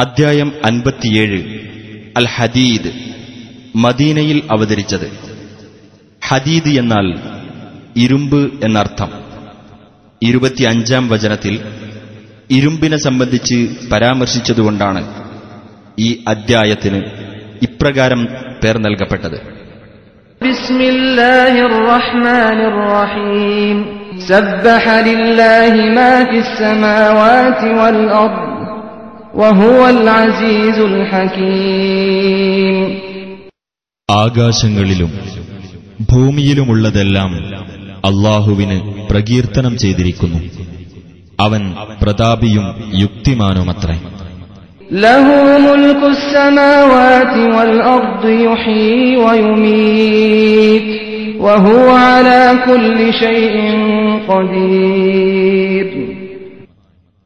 അധ്യായം അൻപത്തിയേഴ്. അൽ ഹദീദ് മദീനയിൽ അവതരിച്ചത്. ഹദീദ് എന്നാൽ ഇരുമ്പ് എന്നർത്ഥം. ഇരുപത്തിയഞ്ചാം വചനത്തിൽ ഇരുമ്പിനെ സംബന്ധിച്ച് പരാമർശിച്ചതുകൊണ്ടാണ് ഈ അദ്ധ്യായത്തിന് ഇപ്രകാരം പേർ നൽകപ്പെട്ടത്. സബ്ബഹ ലില്ലാഹി മാ ഫിസ് സമാവാതി വൽ അർദ്. ആകാശങ്ങളിലും ഭൂമിയിലുമുള്ളതെല്ലാം അള്ളാഹുവിന് പ്രകീർത്തനം ചെയ്തിരിക്കുന്നു അവൻ പ്രതാപിയും യുക്തിമാനുമത്രേ له ملك السماوات والأرض يحيي ويميت وهو على كل شيء قدير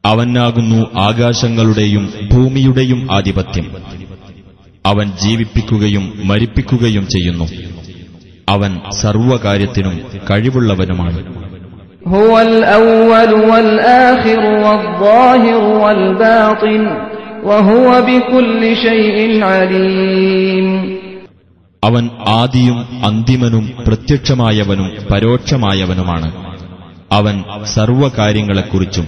അവനാകുന്നു ആകാശങ്ങളുടെയും ഭൂമിയുടെയും ആധിപത്യം. അവൻ ജീവിപ്പിക്കുകയും മരിപ്പിക്കുകയും ചെയ്യുന്നു. അവൻ സർവകാര്യത്തിനും കഴിവുള്ളവനുമാണ്. അവൻ ആദിയും അന്തിമനും പ്രത്യക്ഷമായവനും പരോക്ഷമായവനുമാണ്. അവൻ സർവകാര്യങ്ങളെക്കുറിച്ചും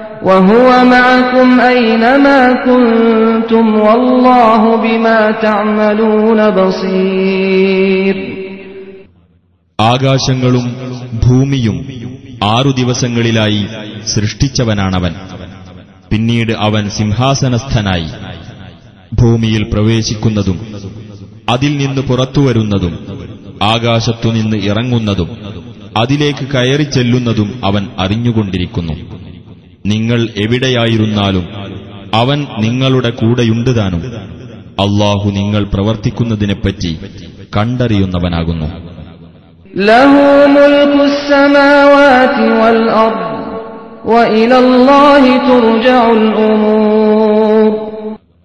ആകാശങ്ങളും ഭൂമിയും ആറു ദിവസങ്ങളിലായി സൃഷ്ടിച്ചവനാണവൻ. പിന്നീട് അവൻ സിംഹാസനസ്ഥനായി ഭൂമിയിൽ പ്രവേശിക്കുന്നതും അതിൽ നിന്ന് പുറത്തുവരുന്നതും ആകാശത്തുനിന്ന് ഇറങ്ങുന്നതും അതിലേക്ക് കയറി ചെല്ലുന്നതും അവൻ അറിഞ്ഞുകൊണ്ടിരിക്കുന്നു. നിങ്ങൾ എവിടെയായിരുന്നാലും അവൻ നിങ്ങളുടെ കൂടെയുണ്ട് താനും അള്ളാഹു നിങ്ങൾ പ്രവർത്തിക്കുന്നതിനെപ്പറ്റി കണ്ടറിയുന്നവനാകുന്നു.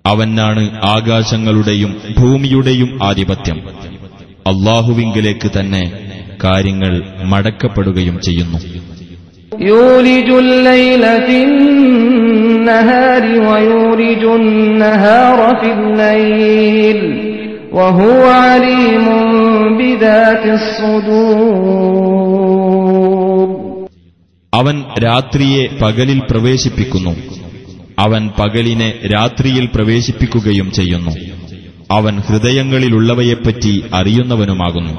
അവനാണ് ആകാശങ്ങളുടെയും ഭൂമിയുടെയും ആധിപത്യം. അള്ളാഹുവിങ്കിലേക്ക് തന്നെ കാര്യങ്ങൾ മടക്കപ്പെടുകയും ചെയ്യുന്നു. يولج الليل في النهار ويولج النهار في الليل وهو عليم بذات الصدور അവൻ രാത്രിയെ പകലിൽ പ്രവേശിപ്പിക്കുന്നു അവൻ പകലിനെ രാത്രിയിൽ പ്രവേശിപ്പിക്കുകയും ചെയ്യുന്നു അവൻ ഹൃദയങ്ങളിലുള്ളവയെപ്പറ്റി അറിയുന്നവനുമാകുന്നു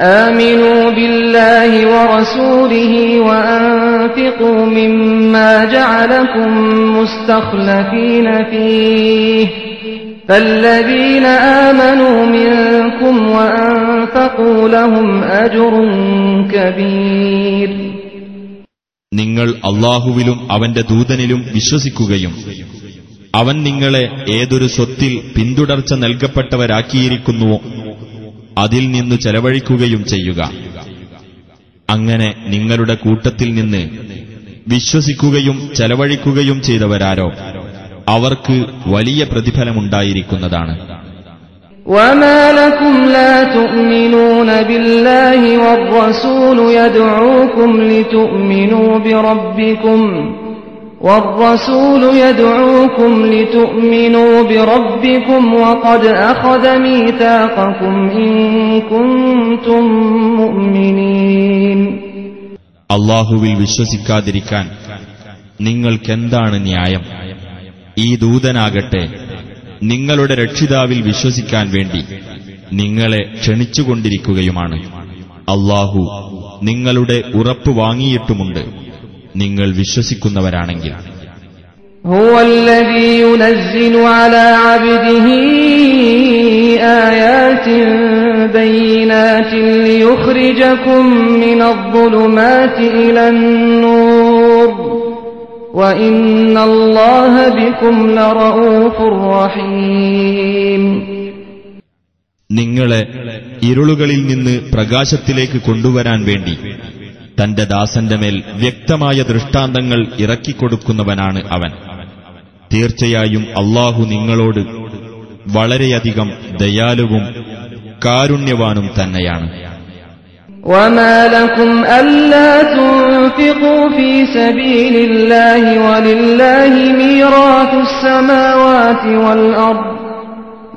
آمنوا بالله ورسوله وأنفقوا مما جعلكم مستخلفين فيه فالذين آمنوا منكم وأنفقوا لهم أجر كبير നിങ്ങൾ അള്ളാഹുവിലും അവന്റെ ദൂതനിലും വിശ്വസിക്കുകയും അവൻ നിങ്ങളെ ഏതൊരു സ്വത്തിൽ പിന്തുടർച്ച നൽകപ്പെട്ടവരാക്കിയിരിക്കുന്നുവോ അതിൽ നിന്നു ചെലവഴിക്കുകയും ചെയ്യുക അങ്ങനെ നിങ്ങളുടെ കൂട്ടത്തിൽ നിന്ന് വിശ്വസിക്കുകയും ചെലവഴിക്കുകയും ചെയ്തവരാരോ അവർക്ക് വലിയ പ്രതിഫലമുണ്ടായിരിക്കുന്നതാണ് وما لكم لا تؤمنون بالله والرسول يدعوكم لتؤمنوا بربكم والرسول يدعوكم لتؤمنوا بربكم وقد أخذ ميثاقكم إن كنتم مؤمنين അള്ളാഹുവിൽ വിശ്വസിക്കാതിരിക്കാൻ നിങ്ങൾക്കെന്താണ് ന്യായം ഈ ദൂതനാകട്ടെ നിങ്ങളുടെ രക്ഷിതാവിൽ വിശ്വസിക്കാൻ വേണ്ടി നിങ്ങളെ ക്ഷണിച്ചുകൊണ്ടിരിക്കുകയുമാണ് അള്ളാഹു നിങ്ങളുടെ ഉറപ്പ് വാങ്ങിയിട്ടുമുണ്ട് നിങ്ങൾ വിശ്വസിക്കുന്നവരാണെങ്കിൽ هو الذي ينزل على عبده آيات بينات ليخرجكم من الظلمات إلى النور وإن الله بكم لرؤوف رحيم നിങ്ങളെ ഇരുളുകളിൽ നിന്ന് പ്രകാശത്തിലേക്ക് കൊണ്ടുവരാൻ വേണ്ടി തന്റെ ദാസന്റെ മേൽ വ്യക്തമായ ദൃഷ്ടാന്തങ്ങൾ ഇറക്കിക്കൊടുക്കുന്നവനാണ് അവൻ തീർച്ചയായും അള്ളാഹു നിങ്ങളോട് വളരെയധികം ദയാലുവും കാരുണ്യവാനും തന്നെയാണ് وما لكم ألا تنفقوا في سبيل الله ولله ميراث السماوات والأرض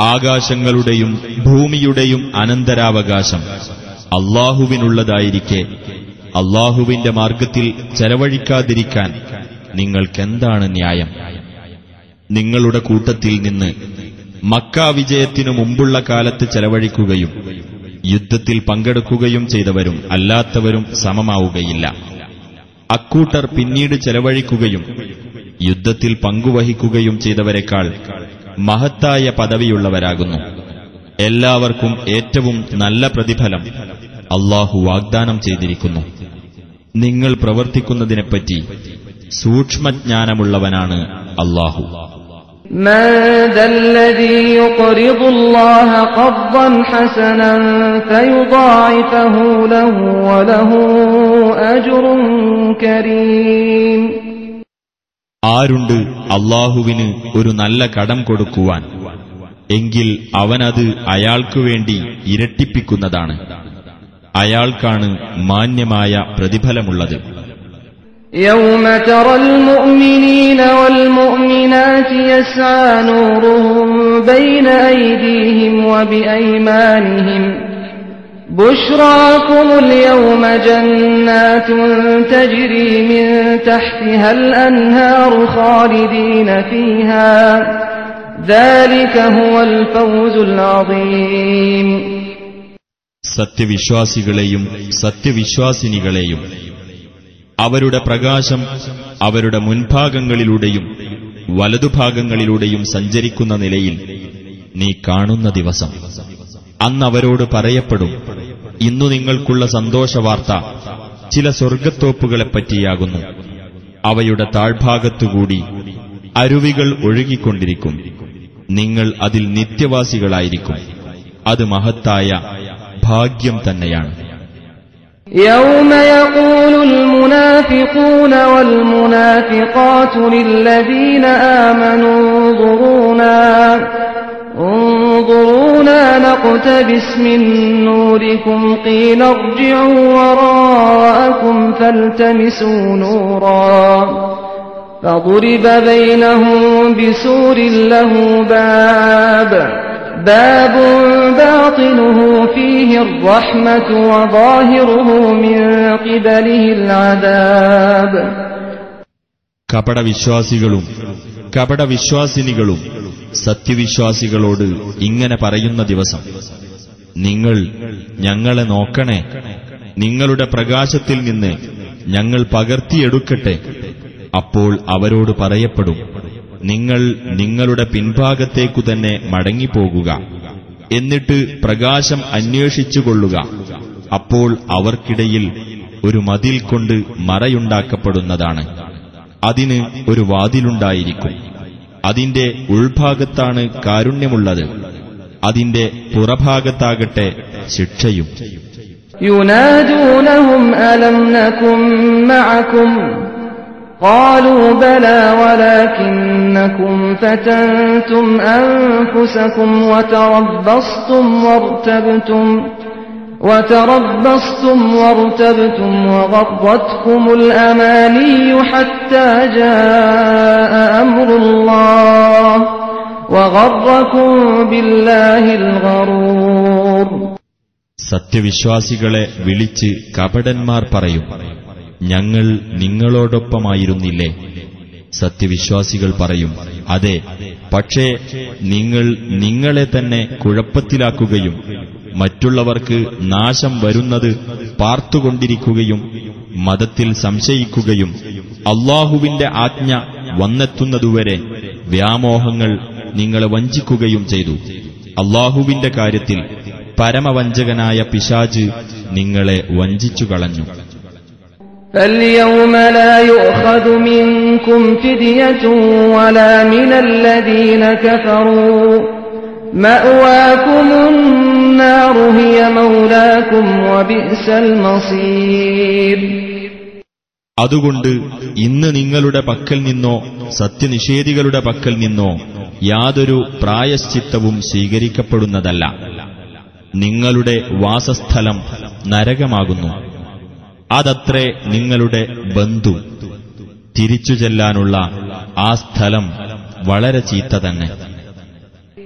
ആകാശങ്ങളുടെയും ഭൂമിയുടെയും അനന്തരാവകാശം അള്ളാഹുവിനുള്ളതായിരിക്കെ. അള്ളാഹുവിന്റെ മാർഗത്തിൽ ചെലവഴിക്കാതിരിക്കാൻ നിങ്ങൾക്കെന്താണ് ന്യായം? നിങ്ങളുടെ കൂട്ടത്തിൽ നിന്ന് മക്ക വിജയത്തിനു മുമ്പുള്ള കാലത്ത് ചെലവഴിക്കുകയും യുദ്ധത്തിൽ പങ്കെടുക്കുകയും ചെയ്തവരും അല്ലാത്തവരും സമമാവുകയില്ല. അക്കൂട്ടർ പിന്നീട് ചെലവഴിക്കുകയും യുദ്ധത്തിൽ പങ്കുവഹിക്കുകയും ചെയ്തവരെക്കാൾ മഹത്തായ പദവിയുള്ളവരാകുന്നു. എല്ലാവർക്കും ഏറ്റവും നല്ല പ്രതിഫലം അള്ളാഹു വാഗ്ദാനം ചെയ്തിരിക്കുന്നു. നിങ്ങൾ പ്രവർത്തിക്കുന്നതിനെപ്പറ്റി സൂക്ഷ്മജ്ഞാനമുള്ളവനാണ് അള്ളാഹു. ആരുണ്ട് അള്ളാഹുവിന് ഒരു നല്ല കടം കൊടുക്കുവാൻ എങ്കിൽ അവനത് അയാൾക്കു വേണ്ടി ഇരട്ടിപ്പിക്കുന്നതാണ് അയാൾക്കാണ് മാന്യമായ പ്രതിഫലമുള്ളത് يوم ترى المؤمنين والمؤمنات يسعى نورهم بين أيديهم وبأيمانهم بشراكم اليوم جنات تجري من تحتها الأنهار خالدين فيها ذلك هو الفوز العظيم സത്യവിശ്വാസികളെയും സത്യവിശ്വാസിനികളെയും അവരുടെ പ്രകാശം അവരുടെ മുൻഭാഗങ്ങളിലൂടെയും വലതുഭാഗങ്ങളിലൂടെയും സഞ്ചരിക്കുന്ന നിലയിൽ നീ കാണുന്ന ദിവസം അന്നവരോട് പറയപ്പെടും ഇന്നു നിങ്ങൾക്കുള്ള സന്തോഷവാർത്ത ചില സ്വർഗത്തോപ്പുകളെപ്പറ്റിയാകുന്നു അവയുടെ താഴ്ഭാഗത്തുകൂടി അരുവികൾ ഒഴുകിക്കൊണ്ടിരിക്കും നിങ്ങൾ അതിൽ നിത്യവാസികളായിരിക്കും അത് മഹത്തായ ഭാഗ്യം തന്നെയാണ് يوم يقول المنافقون والمنافقات للذين آمنوا انظرونا انظرونا نقتبس من نوركم قيل ارجعوا وراءكم فالتمسوا نورا فضرب بينهم بسور له باب باب باطنه فيه الرحمة وظاهره من قبله العذاب കപടവിശ്വാസികളും കപടവിശ്വാസിനികളും സത്യവിശ്വാസികളോട് ഇങ്ങനെ പറയുന്ന ദിവസം നിങ്ങൾ ഞങ്ങളെ നോക്കണേ. നിങ്ങളുടെ പ്രകാശത്തിൽ നിന്ന് ഞങ്ങൾ പകർത്തിയെടുക്കട്ടെ. അപ്പോൾ അവരോട് പറയപ്പെടും നിങ്ങൾ നിങ്ങളുടെ പിൻഭാഗത്തേക്കു തന്നെ മടങ്ങിപ്പോകുക. എന്നിട്ട് പ്രകാശം അന്വേഷിച്ചുകൊള്ളുക. അപ്പോൾ അവർക്കിടയിൽ ഒരു മതിൽ കൊണ്ട് മറയുണ്ടാക്കപ്പെടുന്നതാണ്. അതിന് ഒരു വാതിലുണ്ടായിരിക്കും. അതിന്റെ ഉൾഭാഗത്താണ് കാരുണ്യമുള്ളത് അതിന്റെ പുറഭാഗത്താകട്ടെ ശിക്ഷയും ينادونهم ألم نكن معكم قالوا بلى ولكنكم فتنتم أنفسكم وتربصتم وارتبتم وتربصتم وارتبتم وغرتكم الأماني حتى جاء أمر الله وغركم بالله الغرور സത്യവിശ്വാസികളെ വിളിച്ച് കപടന്മാർ പറയും ഞങ്ങൾ നിങ്ങളോടൊപ്പമായിരുന്നില്ലേ സത്യവിശ്വാസികൾ പറയും അതെ പക്ഷേ നിങ്ങൾ നിങ്ങളെ തന്നെ കുഴപ്പത്തിലാക്കുകയും മറ്റുള്ളവർക്ക് നാശം വരുന്നത് പാർത്തുകൊണ്ടിരിക്കുകയും മതത്തിൽ സംശയിക്കുകയും അള്ളാഹുവിന്റെ ആജ്ഞ വന്നെത്തുന്നതുവരെ വ്യാമോഹങ്ങൾ നിങ്ങളെ വഞ്ചിക്കുകയും ചെയ്തു അള്ളാഹുവിന്റെ കാര്യത്തിൽ പരമവഞ്ചകനായ പിശാജ് നിങ്ങളെ വഞ്ചിച്ചു കളഞ്ഞു فاليوم لا يؤخذ منكم فدية ولا من الذين كفروا مأواكم അതുകൊണ്ട് ഇന്ന് നിങ്ങളുടെ പക്കൽ നിന്നോ സത്യനിഷേധികളുടെ പക്കൽ നിന്നോ യാതൊരു പ്രായശ്ചിത്തവും സ്വീകരിക്കപ്പെടുന്നതല്ല. നിങ്ങളുടെ വാസസ്ഥലം നരകമാകുന്നു. അതത്രേ നിങ്ങളുടെ ബന്ധു. തിരിച്ചു ചെല്ലാനുള്ള ആ സ്ഥലം വളരെ ചീത്ത തന്നെ.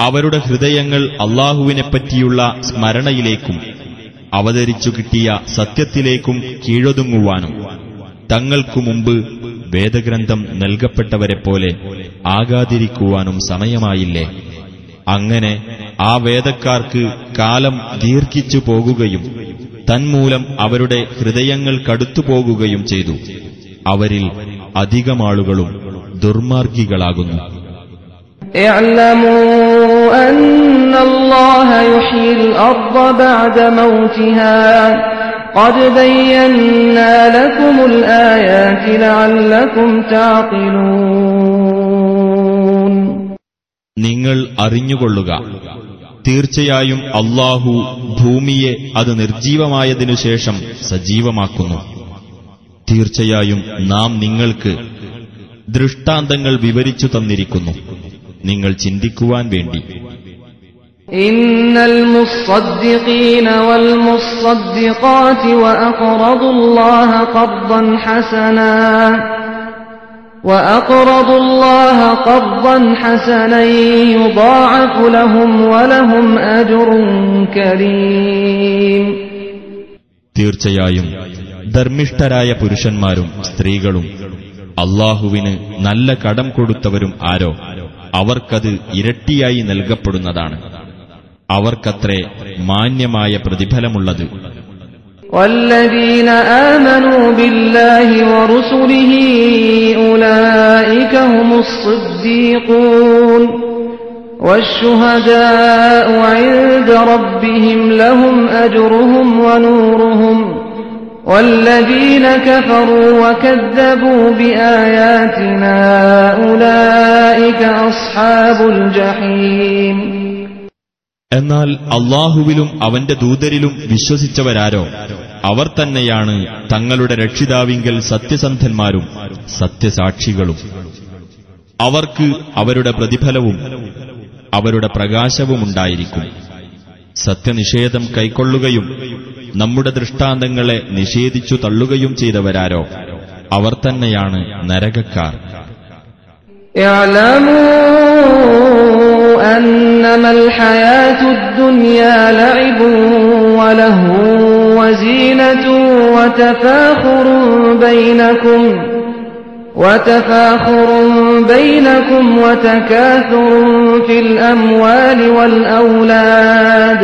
അവരുടെ ഹൃദയങ്ങൾ അള്ളാഹുവിനെപ്പറ്റിയുള്ള സ്മരണയിലേക്കും അവതരിച്ചു കിട്ടിയ സത്യത്തിലേക്കും കീഴൊതുങ്ങുവാനും തങ്ങൾക്കു മുമ്പ് വേദഗ്രന്ഥം നൽകപ്പെട്ടവരെപ്പോലെ ആകാതിരിക്കുവാനും സമയമായില്ലേ? അങ്ങനെ ആ വേദക്കാർക്ക് കാലം ദീർഘിച്ചു പോകുകയും തന്മൂലം അവരുടെ ഹൃദയങ്ങൾ കടുത്തുപോകുകയും ചെയ്തു. അവരിൽ അധികമാളുകളും ദുർമാർഗികളാകുന്നു. أن الله يحيي الأرض بعد موتها قد بينا لكم الآيات لعلكم تعقلون നിങ്ങൾ അറിഞ്ഞുകൊള്ളുക തീർച്ചയായും അള്ളാഹു ഭൂമിയെ അത് നിർജീവമായതിനു ശേഷം സജീവമാക്കുന്നു തീർച്ചയായും നാം നിങ്ങൾക്ക് ദൃഷ്ടാന്തങ്ങൾ വിവരിച്ചു തന്നിരിക്കുന്നു നിങ്ങൾ ചിന്തിക്കുവാൻ വേണ്ടി إن المصدقين والمصدقات وأقرضوا الله قرضا حسنا وأقرضوا الله قرضا حسنا يضاعف لهم ولهم أجر كريم തീർച്ചയായും ധർമ്മിഷ്ഠരായ പുരുഷന്മാരും സ്ത്രീകളും അള്ളാഹുവിന് നല്ല കടം കൊടുത്തവരും ആരോ അവർക്കത് ഇരട്ടിയായി നൽകപ്പെടുന്നതാണ് അവർക്കത്രേ മാന്യമായ പ്രതിഫലമുള്ളത് والذين آمنوا بالله ورسله أولئك هم الصديقون والشهداء عند ربهم لهم أجرهم ونورهم والذين كفروا وكذبوا بآياتنا أولئك أصحاب الجحيم എന്നാൽ അള്ളാഹുവിലും അവന്റെ ദൂതരിലും വിശ്വസിച്ചവരാരോ അവർ തന്നെയാണ് തങ്ങളുടെ രക്ഷിതാവിങ്കൽ സത്യസന്ധന്മാരും സത്യസാക്ഷികളും അവർക്ക് അവരുടെ പ്രതിഫലവും അവരുടെ പ്രകാശവുമുണ്ടായിരിക്കും സത്യനിഷേധം കൈക്കൊള്ളുകയും നമ്മുടെ ദൃഷ്ടാന്തങ്ങളെ നിഷേധിച്ചു തള്ളുകയും ചെയ്തവരാരോ അവർ തന്നെയാണ് നരകക്കാർ اعلموا أنما الحياة الدنيا لعب ولهو وزينة وتفاخر بينكم وتفاخر بينكم وتكاثر في الأموال والأولاد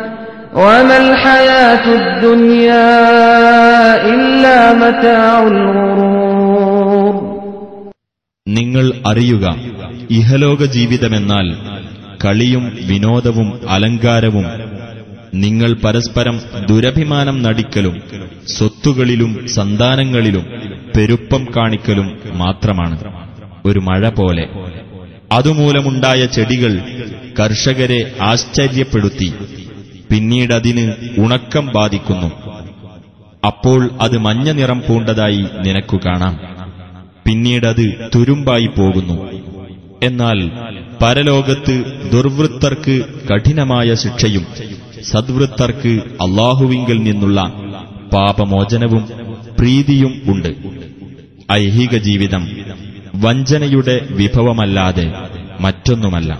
നിങ്ങൾ അറിയുക ഇഹലോക ജീവിതമെന്നാൽ കളിയും വിനോദവും അലങ്കാരവും നിങ്ങൾ പരസ്പരം ദുരഭിമാനം നടിക്കലും സ്വത്തുകളിലും സന്താനങ്ങളിലും പെരുപ്പം കാണിക്കലും മാത്രമാണ്. ഒരു മഴ പോലെ. അതുമൂലമുണ്ടായ ചെടികൾ കർഷകരെ ആശ്ചര്യപ്പെടുത്തി. പിന്നീടതിന് ഉണക്കം ബാധിക്കുന്നു. അപ്പോൾ അത് മഞ്ഞ നിറം പൂണ്ടതായി നിനക്കു കാണാം. പിന്നീടത് തുരുമ്പായി പോകുന്നു. എന്നാൽ പരലോകത്ത് ദുർവൃത്തർക്ക് കഠിനമായ ശിക്ഷയും സദ്വൃത്തർക്ക് അള്ളാഹുവിങ്കിൽ നിന്നുള്ള പാപമോചനവും പ്രീതിയും ഉണ്ട്. ഐഹിക ജീവിതം വഞ്ചനയുടെ വിഭവമല്ലാതെ മറ്റൊന്നുമല്ല.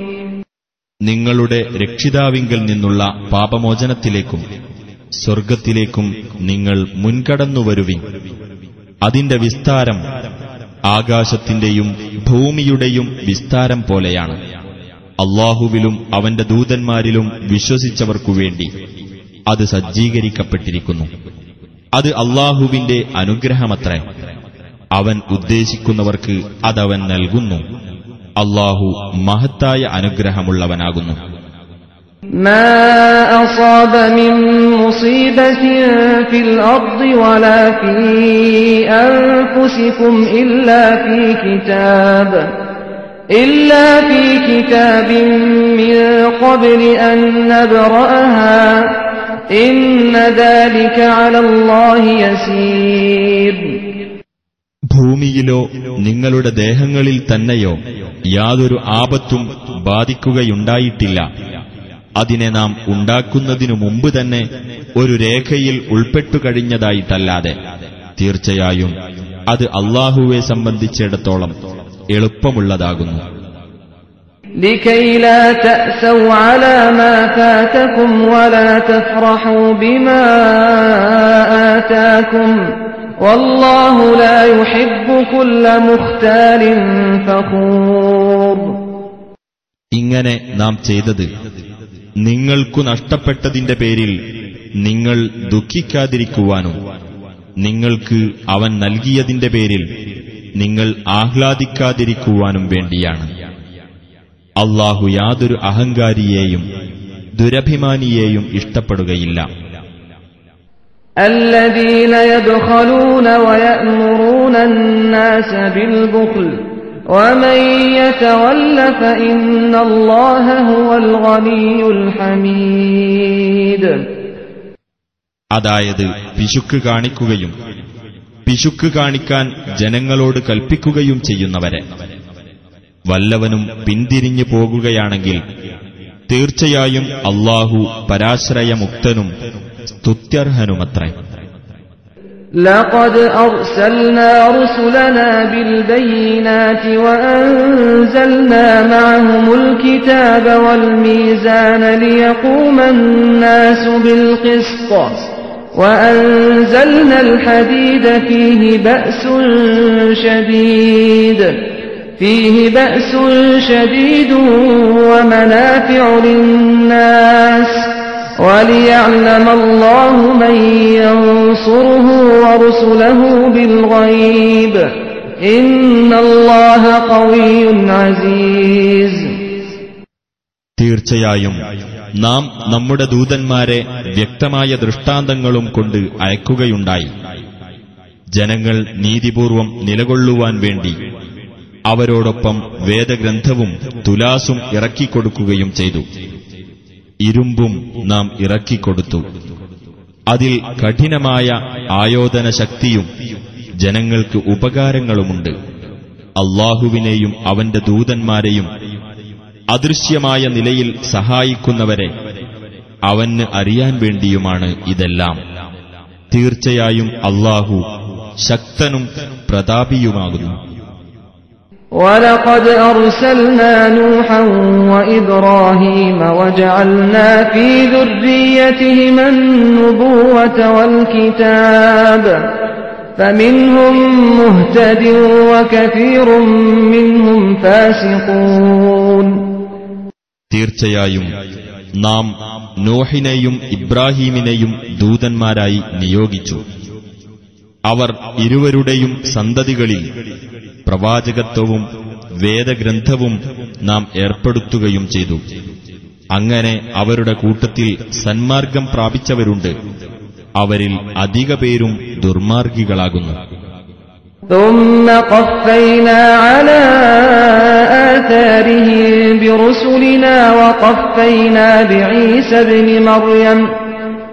നിങ്ങളുടെ രക്ഷിതാവിങ്കിൽ നിന്നുള്ള പാപമോചനത്തിലേക്കും സ്വർഗത്തിലേക്കും നിങ്ങൾ മുൻകടന്നുവരുവിൻ. അതിന്റെ വിസ്താരം ആകാശത്തിന്റെയും ഭൂമിയുടെയും വിസ്താരം പോലെയാണ്. അള്ളാഹുവിലും അവന്റെ ദൂതന്മാരിലും വിശ്വസിച്ചവർക്കു വേണ്ടി അത് സജ്ജീകരിക്കപ്പെട്ടിരിക്കുന്നു. അത് അള്ളാഹുവിന്റെ അനുഗ്രഹമത്രേ. അവൻ ഉദ്ദേശിക്കുന്നവർക്ക് അതവൻ നൽകുന്നു. അള്ളാഹു മഹത്തായ അനുഗ്രഹമുള്ളവനാകുന്നു ما أصاب من مصيبة في الأرض ولا في أنفسكم إلا في كتاب إلا في كتاب من قبل أن نبرأها إن ذلك على الله يسير ഭൂമിയിലോ നിങ്ങളുടെ ദേഹങ്ങളിൽ തന്നെയോ യാതൊരു ആപത്തും ബാധിക്കുകയുണ്ടായിട്ടില്ല. അതിനെ നാം ഉണ്ടാക്കുന്നതിനു മുമ്പ് തന്നെ ഒരു രേഖയിൽ ഉൾപ്പെട്ടു കഴിഞ്ഞതായിട്ടല്ലാതെ തീർച്ചയായും അത് അള്ളാഹുവെ സംബന്ധിച്ചിടത്തോളം എളുപ്പമുള്ളതാകുന്നു. ഇങ്ങനെ നാം ചെയ്തത് നിങ്ങൾക്കു നഷ്ടപ്പെട്ടതിന്റെ പേരിൽ നിങ്ങൾ ദുഃഖിക്കാതിരിക്കുവാനും നിങ്ങൾക്ക് അവൻ നൽകിയതിന്റെ പേരിൽ നിങ്ങൾ ആഹ്ലാദിക്കാതിരിക്കുവാനും വേണ്ടിയാണ്. അള്ളാഹു യാതൊരു അഹങ്കാരിയെയും ദുരഭിമാനിയെയും ഇഷ്ടപ്പെടുകയില്ല. الذين يبخلون ويأمرون الناس بالبخل ومن يتول فإن الله هو الغني الحميد അതായത് പിശുക്ക് കാണിക്കുകയും പിശുക്ക് കാണിക്കാൻ ജനങ്ങളോട് കൽപ്പിക്കുകയും ചെയ്യുന്നവരെ വല്ലവനും പിന്തിരിഞ്ഞു പോകുകയാണെങ്കിൽ തീർച്ചയായും അള്ളാഹു പരാശ്രയമുക്തനും സ്തുത്യർഹനുമത്രേ لقد أرسلنا رسلنا بالبينات وأنزلنا معهم الكتاب والميزان ليقوم الناس بالقسط وأنزلنا الحديد فيه بأس شديد فيه بأس شديد ومنافع للناس وليعلم الله من ينصره ورسله بالغيب إن الله قوي عزيز തീർച്ചയായും നാം നമ്മുടെ ദൂതന്മാരെ വ്യക്തമായ ദൃഷ്ടാന്തങ്ങളും കൊണ്ട് അയക്കുകയുണ്ടായി ജനങ്ങൾ നീതിപൂർവം നിലകൊള്ളുവാൻ വേണ്ടി അവരോടൊപ്പം വേദഗ്രന്ഥവും തുലാസും ഇറക്കിക്കൊടുക്കുകയും ചെയ്തു ഇരുമ്പും നാം ഇറക്കിക്കൊടുത്തു. അതിൽ കഠിനമായ ആയോധന ശക്തിയും ജനങ്ങൾക്ക് ഉപകാരങ്ങളുമുണ്ട്. അള്ളാഹുവിനെയും അവന്റെ ദൂതന്മാരെയും അദൃശ്യമായ നിലയിൽ സഹായിക്കുന്നവരെ അവന് അറിയാൻ വേണ്ടിയുമാണ് ഇതെല്ലാം. തീർച്ചയായും അള്ളാഹു ശക്തനും പ്രതാപിയുമാകുന്നു. ولقد أرسلنا نوحا وإبراهيم وجعلنا في ذريتهما النبوة والكتاب فمنهم مهتد وكثير منهم فاسقون തീർച്ചയായും നാം നോഹിനെയും ഇബ്രാഹീമിനെയും ദൂതന്മാരായി നിയോഗിച്ചു അവർ ഇരുവരുടെയും സന്തതികളിൽ പ്രവാചകത്വവും വേദഗ്രന്ഥവും നാം ഏർപ്പെടുത്തുകയും ചെയ്തു അങ്ങനെ അവരുടെ കൂട്ടത്തിൽ സന്മാർഗം പ്രാപിച്ചവരുണ്ട് അവരിൽ അധിക പേരും ദുർമാർഗികളാകുന്നു ثم قفينا على آثارهم برسلنا وقفينا بعيسى ابن مريم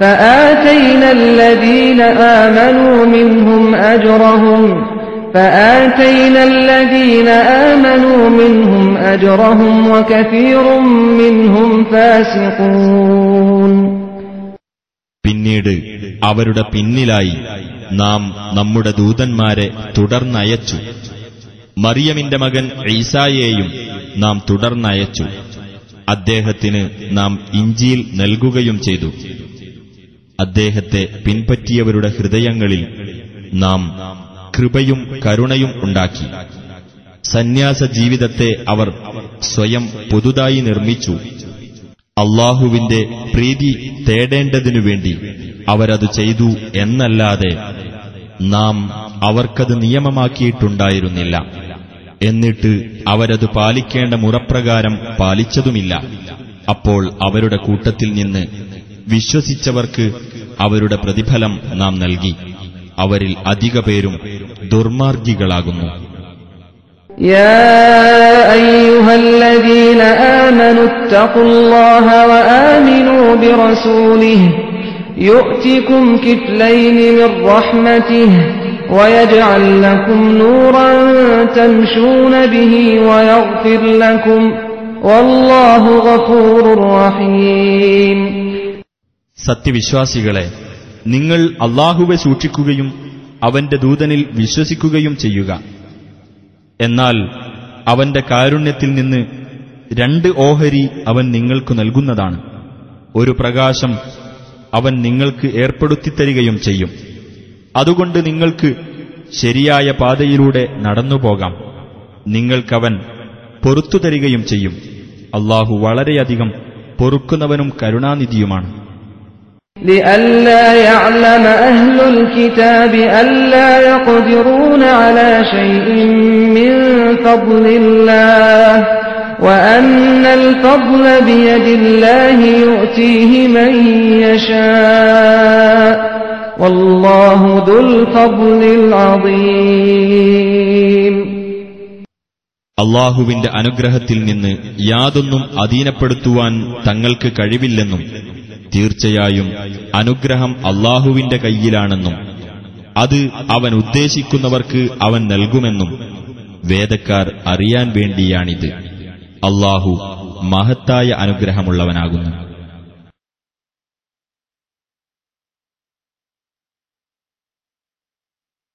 فآتينا الذين آمنوا منهم أجرهم فآتينا الذين آمنوا منهم أجرهم وكثير منهم فاسقون പിന്നീട് അവരുടെ പിന്നിലായി നാം നമ്മുടെ ദൂതന്മാരെ തുടർന്നയച്ചു മറിയമിന്റെ മകൻ ഈസായെയും നാം തുടർന്നയച്ചു അദ്ദേഹത്തിന് നാം ഇഞ്ചിയിൽ നൽകുകയും ചെയ്തു അദ്ദേഹത്തെ പിൻപറ്റിയവരുടെ ഹൃദയങ്ങളിൽ നാം കൃപയും കരുണയും ഉണ്ടാക്കി. സന്യാസ ജീവിതത്തെ അവർ സ്വയം പുതുതായി നിർമ്മിച്ചു. അള്ളാഹുവിന്റെ പ്രീതി തേടേണ്ടതിനു വേണ്ടി അവരത് ചെയ്തു എന്നല്ലാതെ നാം അവർക്കത് നിയമമാക്കിയിട്ടുണ്ടായിരുന്നില്ല. എന്നിട്ട് അവരത് പാലിക്കേണ്ട മുറപ്രകാരം പാലിച്ചതുമില്ല. അപ്പോൾ അവരുടെ കൂട്ടത്തിൽ നിന്ന് വിശ്വസിച്ചവർക്ക് അവരുടെ പ്രതിഫലം നാം നൽകി അവരിൽ അധിക പേരും ദുർമാർഗികളാകുന്നു يا أيها الذين آمنوا اتقوا الله وآمنوا برسوله يؤتكم كفلين من رحمته ويجعل لكم نورا تمشون به ويغفر لكم والله غفور رحيم സത്യവിശ്വാസികളെ നിങ്ങൾ അള്ളാഹുവെ സൂക്ഷിക്കുകയും അവന്റെ ദൂതനിൽ വിശ്വസിക്കുകയും ചെയ്യുക. എന്നാൽ അവന്റെ കാരുണ്യത്തിൽ നിന്ന് രണ്ട് ഓഹരി അവൻ നിങ്ങൾക്ക് നൽകുന്നതാണ്. ഒരു പ്രകാശം അവൻ നിങ്ങൾക്ക് ഏർപ്പെടുത്തിത്തരികയും ചെയ്യും. അതുകൊണ്ട് നിങ്ങൾക്ക് ശരിയായ പാതയിലൂടെ നടന്നുപോകാം. നിങ്ങൾക്കവൻ പൊറത്തു തരികയും ചെയ്യും. അള്ളാഹു വളരെയധികം പൊറുക്കുന്നവനും കരുണാനിധിയുമാണ്. لئلا يعلم أهل الكتاب ألا يقدرون على شيء من فضل الله وأن الفضل بيد الله يؤتيه من يشاء والله ذو الفضل العظيم അള്ളാഹുവിന്റെ അനുഗ്രഹത്തിൽ നിന്ന് യാതൊന്നും അധീനപ്പെടുത്തുവാൻ തങ്ങൾക്ക് കഴിവില്ലെന്നും തീർച്ചയായും അനുഗ്രഹം അള്ളാഹുവിന്റെ കയ്യിലാണെന്നും അത് അവൻ ഉദ്ദേശിക്കുന്നവർക്ക് അവൻ നൽകുമെന്നും വേദക്കാർ അറിയാൻ വേണ്ടിയാണിത്. അള്ളാഹു മഹത്തായ അനുഗ്രഹമുള്ളവനാകുന്നു.